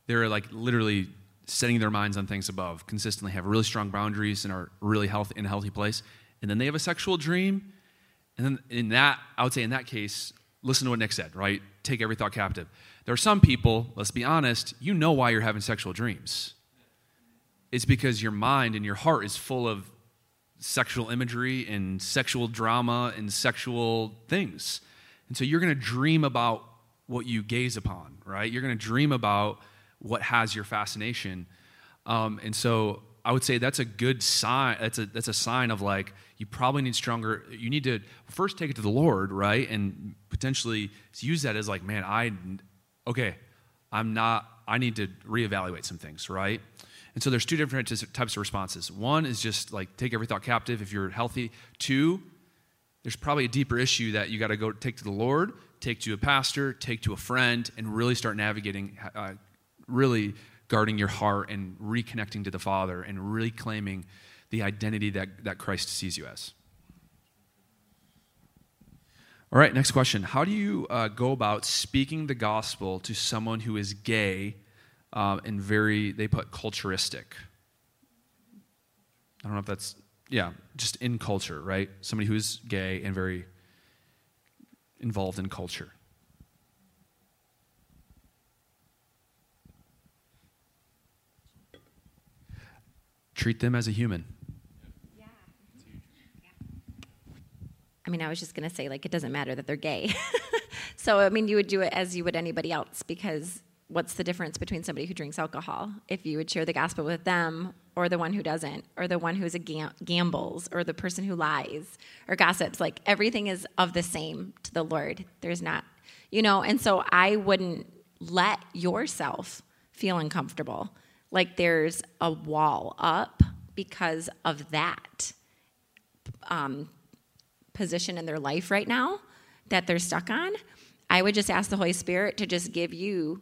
[SPEAKER 1] they're like literally setting their minds on things above, consistently have really strong boundaries and are really healthy in a healthy place. And then they have a sexual dream, and then in that, I would say in that case, listen to what Nick said, right? Take every thought captive. There are some people, let's be honest, you know why you're having sexual dreams. It's because your mind and your heart is full of sexual imagery and sexual drama and sexual things. And so you're going to dream about what you gaze upon, right? You're going to dream about what has your fascination. Um, and so I would say that's a good sign. That's a, that's a sign of like, you probably need stronger, you need to first take it to the Lord, right? And potentially use that as like, man, I, okay, I'm not, I need to reevaluate some things, right? And so there's two different types of responses. One is just like take every thought captive if you're healthy. Two, there's probably a deeper issue that you got to go take to the Lord, take to a pastor, take to a friend, and really start navigating, uh, really guarding your heart and reconnecting to the Father and really claiming the identity that, that Christ sees you as. All right, next question. How do you uh, go about speaking the gospel to someone who is gay um, and very, they put culturistic? I don't know if that's, yeah, just in culture, right? Somebody who's gay and very involved in culture. Treat them as a human. Yeah.
[SPEAKER 3] I mean, I was just going to say, like, it doesn't matter that they're gay. so, I mean, you would do it as you would anybody else because what's the difference between somebody who drinks alcohol? If you would share the gospel with them or the one who doesn't, or the one who's a gam- gambles, or the person who lies or gossips, like, everything is of the same to the Lord. There's not, you know, and so I wouldn't let yourself feel uncomfortable. Like, there's a wall up because of that. Um, position in their life right now that they're stuck on, I would just ask the Holy Spirit to just give you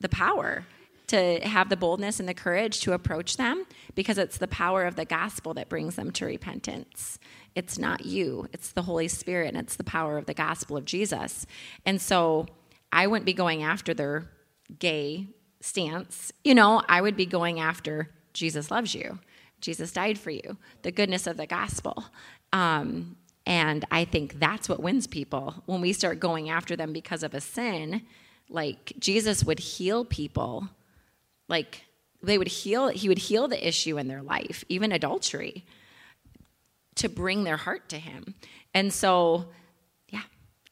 [SPEAKER 3] the power to have the boldness and the courage to approach them because it's the power of the gospel that brings them to repentance. It's not you, it's the Holy Spirit, and it's the power of the gospel of Jesus. And so I wouldn't be going after their gay stance. You know, I would be going after Jesus loves you, Jesus died for you, the goodness of the gospel. Um, and I think that's what wins people. When we start going after them because of a sin, like Jesus would heal people, like they would heal, he would heal the issue in their life, even adultery, to bring their heart to him. And so, yeah,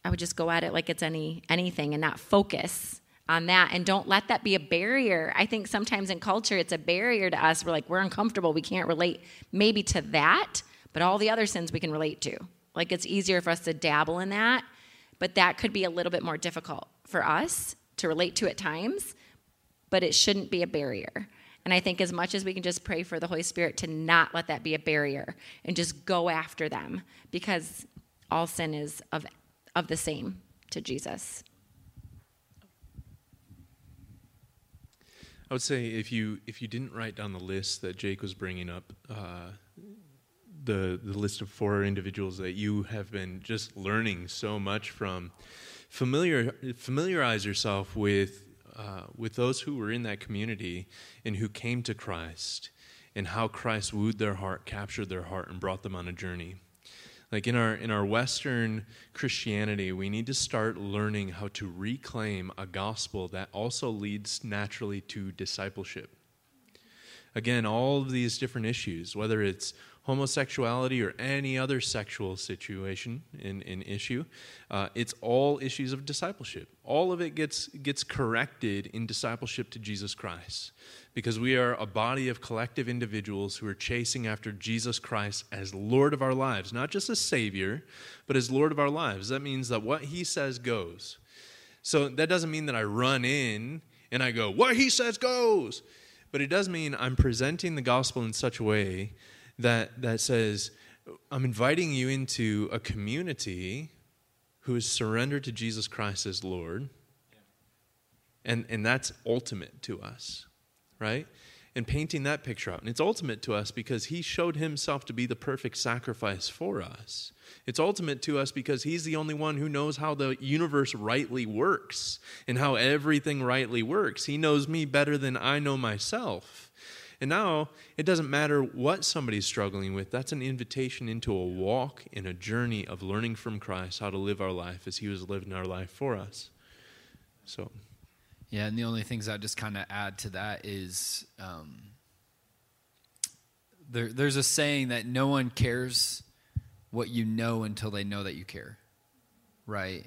[SPEAKER 3] I would just go at it like it's any anything and not focus on that and don't let that be a barrier. I think sometimes in culture it's a barrier to us. We're like we're uncomfortable, we can't relate maybe to that, but all the other sins we can relate to. Like it's easier for us to dabble in that, but that could be a little bit more difficult for us to relate to at times, but it shouldn't be a barrier. And I think as much as we can just pray for the Holy Spirit to not let that be a barrier and just go after them because all sin is of, of the same to Jesus.
[SPEAKER 4] I would say if you if you didn't write down the list that Jake was bringing up, uh, the the list of four individuals that you have been just learning so much from, familiar familiarize yourself with uh, with those who were in that community and who came to Christ, and how Christ wooed their heart, captured their heart, and brought them on a journey. Like in our in our Western Christianity, we need to start learning how to reclaim a gospel that also leads naturally to discipleship. Again, all of these different issues, whether it's homosexuality or any other sexual situation in, in issue. Uh, it's all issues of discipleship. All of it gets, gets corrected in discipleship to Jesus Christ because we are a body of collective individuals who are chasing after Jesus Christ as Lord of our lives, not just as Savior, but as Lord of our lives. That means that what He says goes. So that doesn't mean that I run in and I go, what He says goes. But it does mean I'm presenting the gospel in such a way that, that says, I'm inviting you into a community who is surrendered to Jesus Christ as Lord. And, and that's ultimate to us, right? And painting that picture out. And it's ultimate to us because he showed himself to be the perfect sacrifice for us. It's ultimate to us because he's the only one who knows how the universe rightly works and how everything rightly works. He knows me better than I know myself. And now it doesn't matter what somebody's struggling with, that's an invitation into a walk in a journey of learning from Christ how to live our life as He was living our life for us. So.
[SPEAKER 2] Yeah, and the only things I just kind of add to that is um, there, there's a saying that no one cares what you know until they know that you care, right?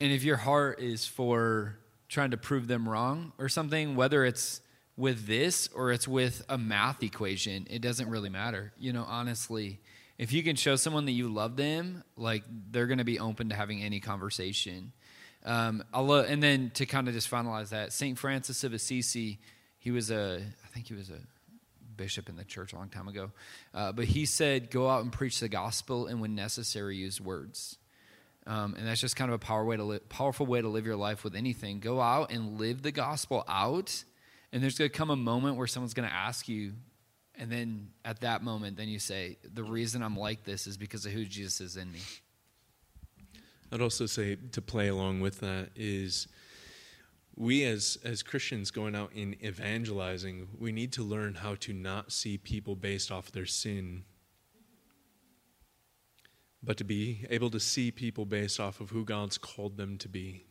[SPEAKER 2] And if your heart is for trying to prove them wrong or something, whether it's with this or it's with a math equation, it doesn't really matter. You know, honestly, if you can show someone that you love them, like they're going to be open to having any conversation. Um, lo- and then to kind of just finalize that, St. Francis of Assisi, he was a, I think he was a bishop in the church a long time ago. Uh, but he said, go out and preach the gospel, and when necessary, use words. Um, and that's just kind of a power way to li- powerful way to live your life with anything. Go out and live the gospel out, and there's going to come a moment where someone's going to ask you, and then at that moment, then you say, the reason I'm like this is because of who Jesus is in me.
[SPEAKER 4] I'd also say to play along with that is we as as Christians going out in evangelizing, we need to learn how to not see people based off their sin, but to be able to see people based off of who God's called them to be.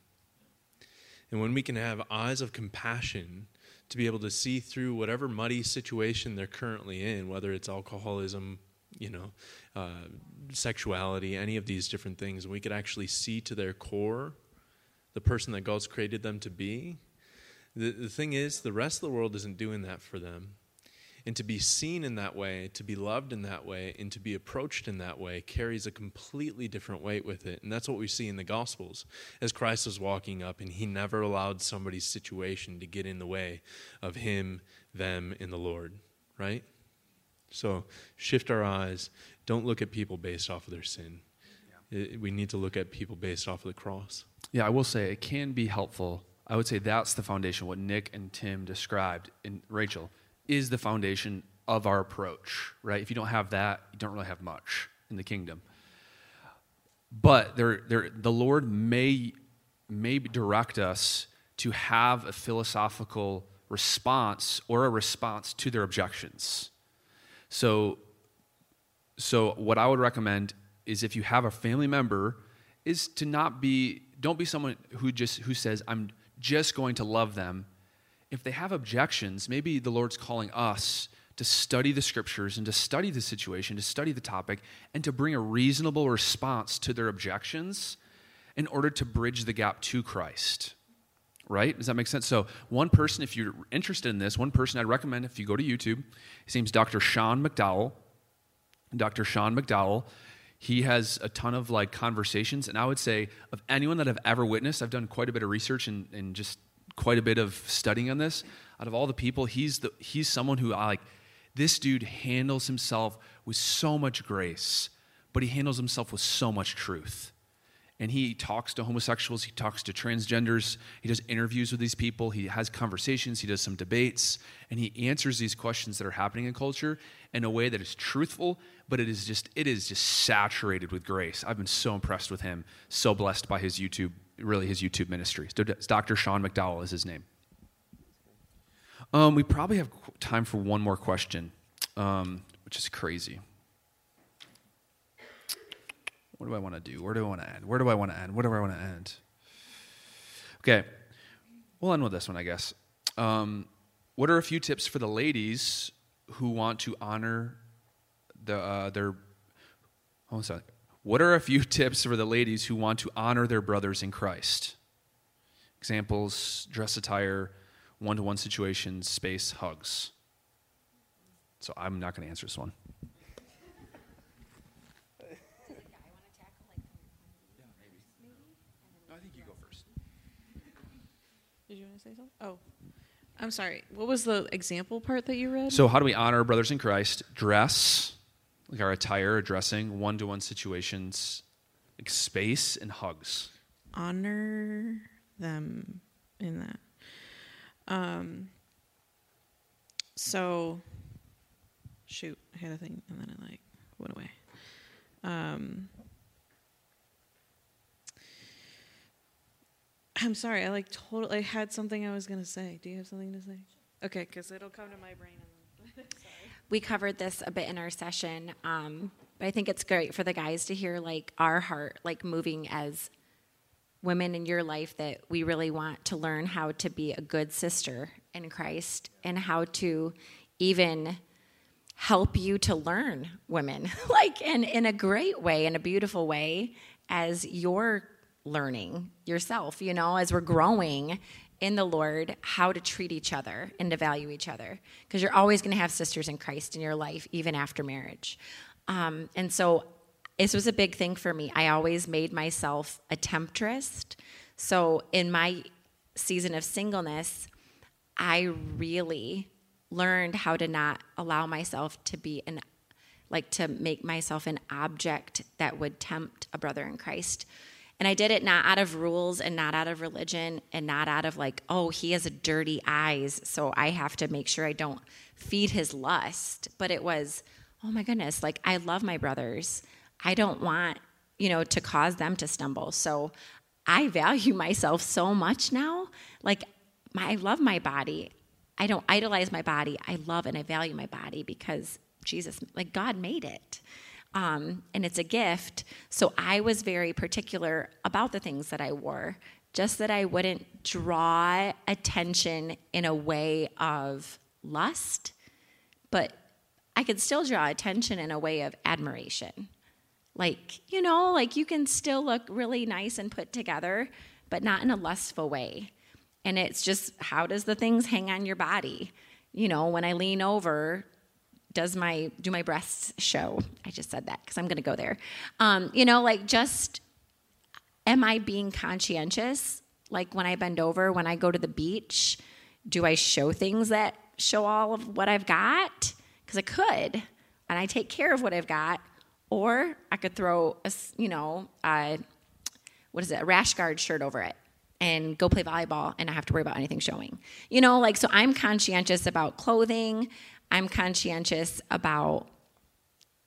[SPEAKER 4] And when we can have eyes of compassion to be able to see through whatever muddy situation they're currently in, whether it's alcoholism, you know, uh, sexuality, any of these different things, we could actually see to their core the person that God's created them to be. The, the thing is, the rest of the world isn't doing that for them. And to be seen in that way, to be loved in that way, and to be approached in that way carries a completely different weight with it. And that's what we see in the Gospels. As Christ was walking up, and he never allowed somebody's situation to get in the way of him, them, and the Lord, right? So shift our eyes. Don't look at people based off of their sin. It- we need to look at people based off of the cross.
[SPEAKER 1] Yeah, I will say it can be helpful. I would say that's the foundation. What Nick and Tim described in Rachel is the foundation of our approach, right? If you don't have that, you don't really have much in the kingdom. But there, there, the Lord may, may direct us to have a philosophical response or a response to their objections. So, so what I would recommend is if you have a family member, is to not be don't be someone who just who says I'm just going to love them. If they have objections, maybe the Lord's calling us to study the scriptures and to study the situation, to study the topic, and to bring a reasonable response to their objections in order to bridge the gap to Christ. Right? Does that make sense? So, one person, if you're interested in this, one person I'd recommend if you go to YouTube, his name's Dr. Sean McDowell. Dr. Sean McDowell. He has a ton of like conversations, and I would say of anyone that I've ever witnessed, I've done quite a bit of research and, and just quite a bit of studying on this. Out of all the people, he's the he's someone who I like. This dude handles himself with so much grace, but he handles himself with so much truth and he talks to homosexuals, he talks to transgenders, he does interviews with these people, he has conversations, he does some debates, and he answers these questions that are happening in culture in a way that is truthful, but it is just it is just saturated with grace. I've been so impressed with him, so blessed by his YouTube, really his YouTube ministry. So Dr. Sean McDowell is his name. Um, we probably have time for one more question, um, which is crazy. What do I want to do? Where do I want to end? Where do I want to end? Where do I want to end? Okay, we'll end with this one, I guess. Um, what are a few tips for the ladies who want to honor the, uh, their? Hold on a second. What are a few tips for the ladies who want to honor their brothers in Christ? Examples: dress attire, one-to-one situations, space, hugs. So I'm not going to answer this one. I think you go first.
[SPEAKER 5] Did you want to say something? Oh, I'm sorry. What was the example part that you read?
[SPEAKER 1] So, how do we honor brothers in Christ? Dress, like our attire, addressing one to one situations, like space, and hugs.
[SPEAKER 5] honor them in that. Um. So, shoot, I had a thing and then it like went away. Um. I'm sorry. I like totally. I had something I was gonna say. Do you have something to say? Okay, because it'll come to my brain.
[SPEAKER 3] We covered this a bit in our session um, but i think it's great for the guys to hear like our heart like moving as women in your life that we really want to learn how to be a good sister in christ and how to even help you to learn women like in, in a great way in a beautiful way as you're learning yourself you know as we're growing in the Lord how to treat each other and to value each other. Because you're always going to have sisters in Christ in your life, even after marriage. Um, and so this was a big thing for me. I always made myself a temptress. So in my season of singleness, I really learned how to not allow myself to be an like to make myself an object that would tempt a brother in Christ. And I did it not out of rules and not out of religion and not out of like, oh, he has a dirty eyes, so I have to make sure I don't feed his lust. But it was, oh my goodness, like I love my brothers. I don't want, you know, to cause them to stumble. So I value myself so much now. Like my, I love my body. I don't idolize my body. I love and I value my body because Jesus, like God made it. Um, and it's a gift. So I was very particular about the things that I wore, just that I wouldn't draw attention in a way of lust, but I could still draw attention in a way of admiration. Like, you know, like you can still look really nice and put together, but not in a lustful way. And it's just how does the things hang on your body? You know, when I lean over, does my do my breasts show? I just said that because I'm going to go there. Um, you know, like just am I being conscientious? Like when I bend over, when I go to the beach, do I show things that show all of what I've got? Because I could, and I take care of what I've got, or I could throw a you know a, what is it a rash guard shirt over it and go play volleyball and not have to worry about anything showing. You know, like so I'm conscientious about clothing. I'm conscientious about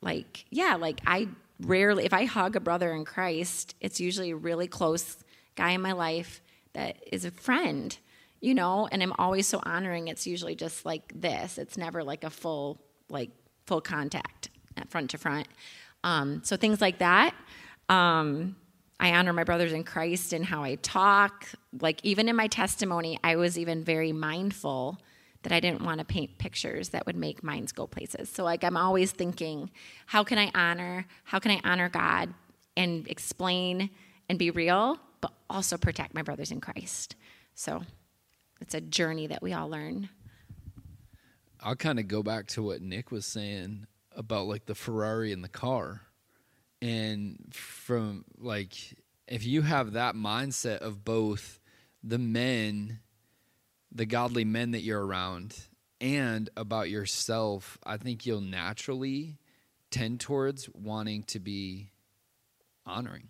[SPEAKER 3] like yeah, like I rarely if I hug a brother in Christ, it's usually a really close guy in my life that is a friend, you know, and I'm always so honoring. It's usually just like this. It's never like a full like full contact front to front. Um, so things like that. Um, I honor my brothers in Christ and how I talk. Like even in my testimony, I was even very mindful that I didn't want to paint pictures that would make minds go places. So like I'm always thinking, how can I honor? How can I honor God and explain and be real, but also protect my brothers in Christ? So it's a journey that we all learn.
[SPEAKER 2] I'll kind of go back to what Nick was saying about like the Ferrari and the car. And from like if you have that mindset of both the men the godly men that you're around and about yourself, I think you'll naturally tend towards wanting to be honoring.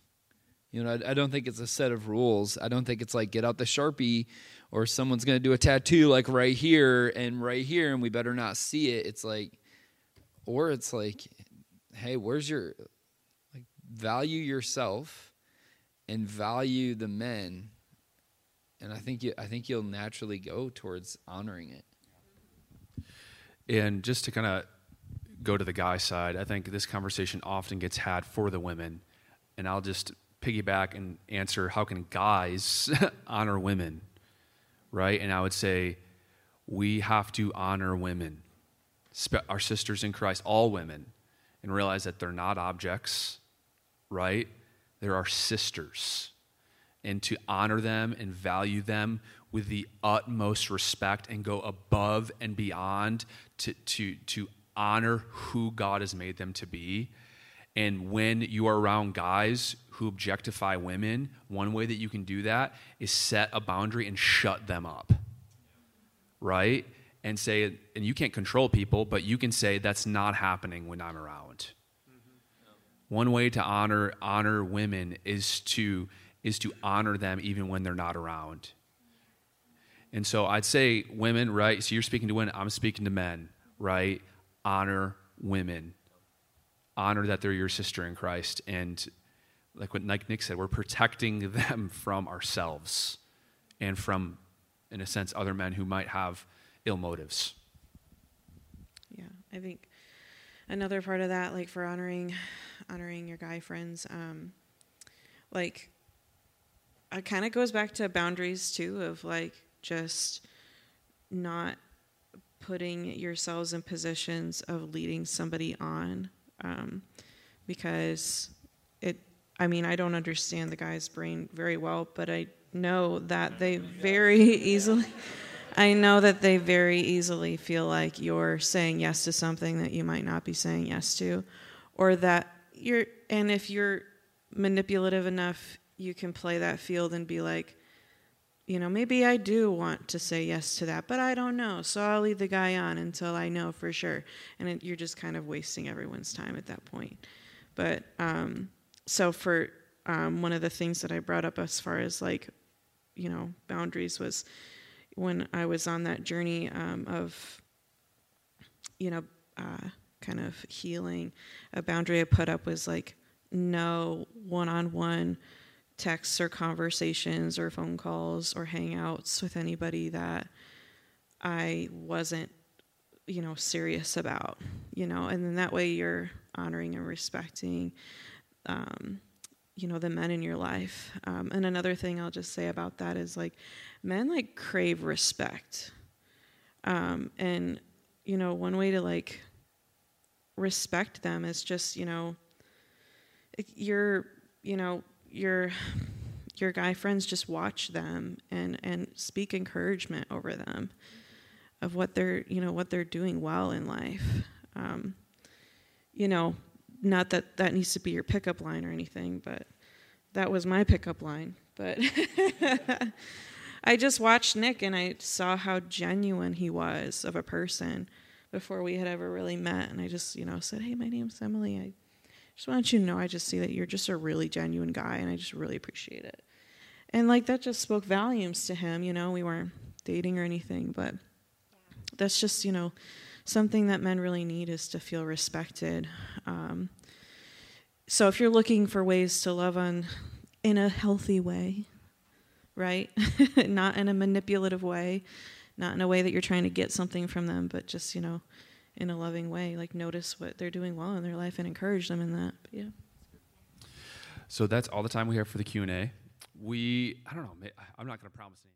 [SPEAKER 2] You know, I, I, don't think it's a set of rules. I don't think it's like get out the sharpie or someone's going to do a tattoo like right here and right here and we better not see it. It's like, or it's like, hey, where's your, like, value yourself and value the men and I think you, I think you'll naturally go towards honoring it.
[SPEAKER 1] And just to kind of go to the guy side, I think this conversation often gets had for the women, and I'll just piggyback and answer: How can guys honor women? Right? And I would say we have to honor women, our sisters in Christ, all women, and realize that they're not objects. Right? They're our sisters and to honor them and value them with the utmost respect and go above and beyond to, to, to honor who God has made them to be. And when you are around guys who objectify women, one way that you can do that is set a boundary and shut them up. Right? And say, and you can't control people, but you can say, that's not happening when I'm around. Mm-hmm. One way to honor honor women is to is to honor them even when they're not around. And so I'd say women, right? So you're speaking to women, I'm speaking to men, right? Honor women. Honor that they're your sister in Christ. And like what Nick Nick said, we're protecting them from ourselves and from, in a sense, other men who might have ill motives.
[SPEAKER 5] Yeah, I think another part of that, like for honoring honoring your guy friends, um, like it kind of goes back to boundaries too of like just not putting yourselves in positions of leading somebody on um, because it i mean i don't understand the guy's brain very well but i know that they very easily i know that they very easily feel like you're saying yes to something that you might not be saying yes to or that you're and if you're manipulative enough you can play that field and be like, you know, maybe I do want to say yes to that, but I don't know. So I'll leave the guy on until I know for sure. And it, you're just kind of wasting everyone's time at that point. But um, so for um, one of the things that I brought up as far as like, you know, boundaries was when I was on that journey um, of, you know, uh, kind of healing. A boundary I put up was like no one on one texts or conversations or phone calls or hangouts with anybody that I wasn't, you know, serious about, you know, and then that way you're honoring and respecting, um, you know, the men in your life. Um, and another thing I'll just say about that is like men like crave respect. Um, and, you know, one way to like respect them is just, you know, you're, you know, your your guy friends just watch them and and speak encouragement over them of what they're you know what they're doing well in life. Um, you know not that that needs to be your pickup line or anything but that was my pickup line but i just watched nick and i saw how genuine he was of a person before we had ever really met. And i just you know said hey my name's emily. I just want you to know I just see that you're just a really genuine guy and I just really appreciate it. And like that just spoke volumes to him, you know, we weren't dating or anything, but that's just, you know, something that men really need is to feel respected. Um, so if you're looking for ways to love on in a healthy way, right? not in a manipulative way, not in a way that you're trying to get something from them, but just, you know, in a loving way. Like notice what they're doing well in their life and encourage them in that. But yeah.
[SPEAKER 1] So that's all the time we have for the Q and A. We I don't know. I'm not going to promise anything.